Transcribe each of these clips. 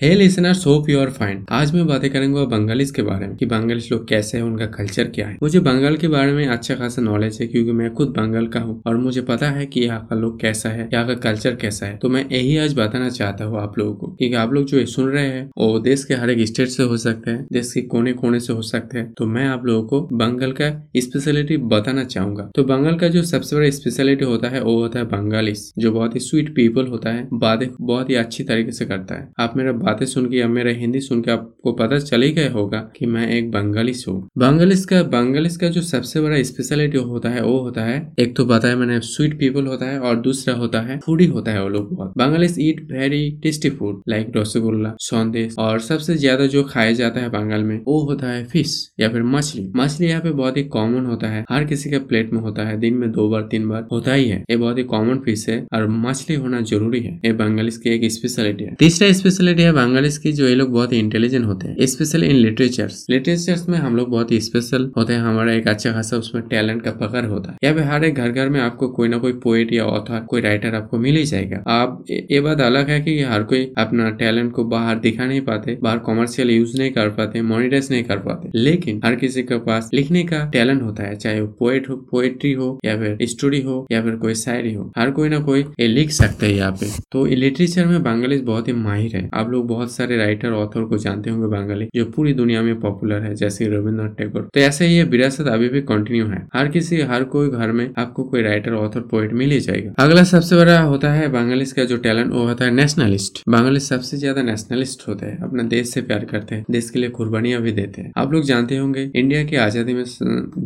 Hey listeners hope you are fine आज मैं बातें करेंगे बंगालीज के बारे में, कि बंगालीज लोग कैसे हैं, उनका कल्चर क्या है। मुझे बंगाल के बारे में अच्छा खासा नॉलेज है, क्योंकि मैं खुद बंगाल का हूँ, और मुझे पता है कि यहाँ का लोग कैसा है, यहाँ का कल्चर कैसा है। तो मैं यही आज बताना चाहता हूँ आप लोगों को क्योंकि आप लोग जो सुन रहे हैं, वो देश के हर एक स्टेट से हो सकते हैं, देश के कोने कोने से हो सकते हैं। तो मैं आप लोगों को बंगाल का स्पेशलिटी बताना चाहूँगा। तो बंगाल का जो सबसे बड़ा स्पेशलिटी होता है, वो होता है बंगालीस जो बहुत ही स्वीट पीपल होता है, बातें बहुत ही अच्छी तरीके से करता है। आप मेरा बातें सुन के या मेरा हिंदी सुन के आपको पता चल ही गया होगा कि मैं एक बंगालीस हूँ। बंगालीस का बंगालीस का जो सबसे बड़ा स्पेशलिटी होता है, वो होता है, एक तो बताया मैंने स्वीट पीपल होता है और दूसरा होता है फूडी होता है वो लोग बहुत। Bengalis eat very tasty food like rasgulla, sandesh और सबसे ज़्यादा जो खाया जाता है बंगाल में, वो होता है फ़िश या फिर मछली। मछली यहाँ पे बहुत ही कॉमन होता है, हर किसी के प्लेट में होता है, दिन में दो बार, तीन बार होता ही है। ये बहुत ही कॉमन फ़िश है और मछली होना ज़रूरी है, ये बंगालीस की एक स्पेशलिटी है। तीसरा स्पेशलिटी है बंगालीस की जो ये लोग बहुत ही इंटेलिजेंट होते हैं स्पेशल इन लिटरेचर्स लिटरेचर्स में हम लोग बहुत स्पेशल होते हैं, हमारा एक अच्छा खासा उसमें टैलेंट का पकड़ होता है। यहाँ पे हर एक घर घर में आपको कोई ना कोई पोएट या ऑथर कोई राइटर आपको मिल ही जाएगा। आप, ये बात अलग है कि हर कोई अपना टैलेंट को बाहर दिखा नहीं पाते, बाहर कॉमर्शियल यूज़ नहीं कर पाते मोनिटाइज नहीं कर पाते। लेकिन हर किसी के पास लिखने का टैलेंट होता है, चाहे वो पोएट हो पोएट्री हो, या फिर स्टोरी हो, या फिर कोई शायरी हो। हर कोई ना कोई ये लिख सकते हैं यहाँ पे। तो लिटरेचर में बांग्लादेश बहुत ही माहिर है। आप लोग बहुत सारे राइटर ऑथर को जानते होंगे बंगाली, जो पूरी दुनिया में पॉपुलर है, जैसे रविन्द्रनाथ टैगोर। तो ऐसे ही ये विरासत अभी भी कंटिन्यू है। हर किसी, हर कोई घर में आपको कोई राइटर ऑथर पोइट मिल ही जाएगा। अगला सबसे बड़ा होता है बांग्लादेश का जो टैलेंट वो होता है नेशनलिस्ट बांग्लादेश सबसे ज़्यादा नेशनलिस्ट होते हैं, अपना देश से प्यार करते हैं, देश के लिए कुर्बानियाँ भी देते हैं। आप लोग जानते होंगे इंडिया की आज़ादी में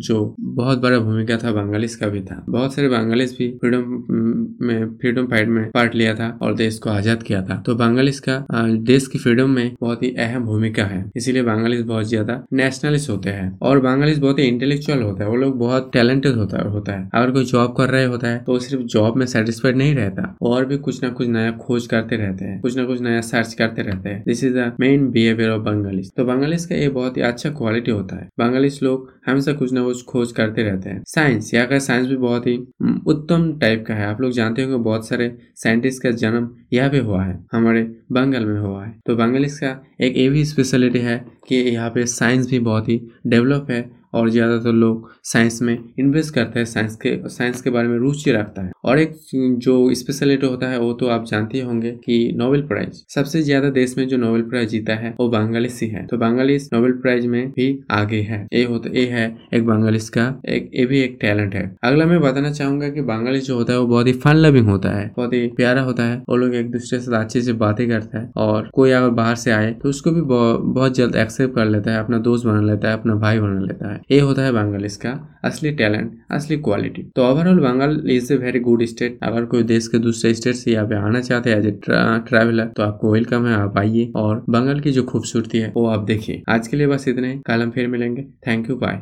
जो बहुत बड़ा भूमिका था बांग्लादेश का भी था। बहुत सारे बांग्लादेश भी फ्रीडम में फ्रीडम फाइट में पार्ट लिया था और देश को आज़ाद किया था। तो बांग्लादेश का देश की फ्रीडम में बहुत ही अहम भूमिका है। इसीलिए बांग्लादेश बहुत ज़्यादा नेशनलिस्ट होते हैं और बांग्लादेश बहुत ही इंटेलेक्चुअल होता है। वो लोग बहुत टैलेंटेड होता होता है। अगर कोई जॉब कर रहे होता है तो सिर्फ़ जॉब में सेटिस्फाइड नहीं रहता। और भी कुछ ना कुछ नया खोज करते रहते हैं, कुछ ना कुछ नया सर्च करते रहते हैं। This is the main behaviour of Bengalis तो बंगालीस का ये बहुत ही अच्छा क्वालिटी होता है। बंगालीस लोग हमेशा कुछ ना कुछ खोज करते रहते हैं। साइंस यहाँ का साइंस भी बहुत ही उत्तम टाइप का है। आप लोग जानते होंगे बहुत सारे साइंटिस्ट का जन्म यहाँ पे हुआ है, हमारे बंगाल में हुआ है। तो बांग्लादेश का एक ये भी स्पेशलिटी है कि यहाँ पे साइंस भी बहुत ही डेवलप है। और ज़्यादातर लोग साइंस में इन्वेस्ट करते हैं साइंस के साइंस के बारे में रुचि रखता है। और एक जो स्पेशलिटी होता है, वो तो आप जानते होंगे कि नोबेल प्राइज सबसे ज़्यादा देश में जो नोबेल प्राइज जीता है, वो बांग्लादेश ही है। तो बांग्लादेश नोबेल प्राइज में भी आगे है। ये होता, ये है एक बांग्लादेश का एक, ये भी एक टैलेंट है। अगला मैं बताना चाहूँगा कि बांग्लादेश जो होता है, वो बहुत ही फन लविंग होता है। बहुत ही प्यारा होता है। वो लोग एक दूसरे से अच्छे से बातें करता है और कोई अगर बाहर से आए तो उसको भी बहुत जल्द एक्सेप्ट कर लेता है, अपना दोस्त बना लेता है, अपना भाई बना लेता है। ये होता है बांग्लादेश का असली टैलेंट असली क्वालिटी तो overall Bengal is a very good state अगर कोई देश के दूसरे स्टेट से यहाँ पे आना चाहते हैं एज ए ट्रैवलर तो आपको वेलकम है, आप आइए। और बंगाल की जो खूबसूरती है, वो आप देखिए। आज के लिए बस इतने। कल हम फिर मिलेंगे। Thank you bye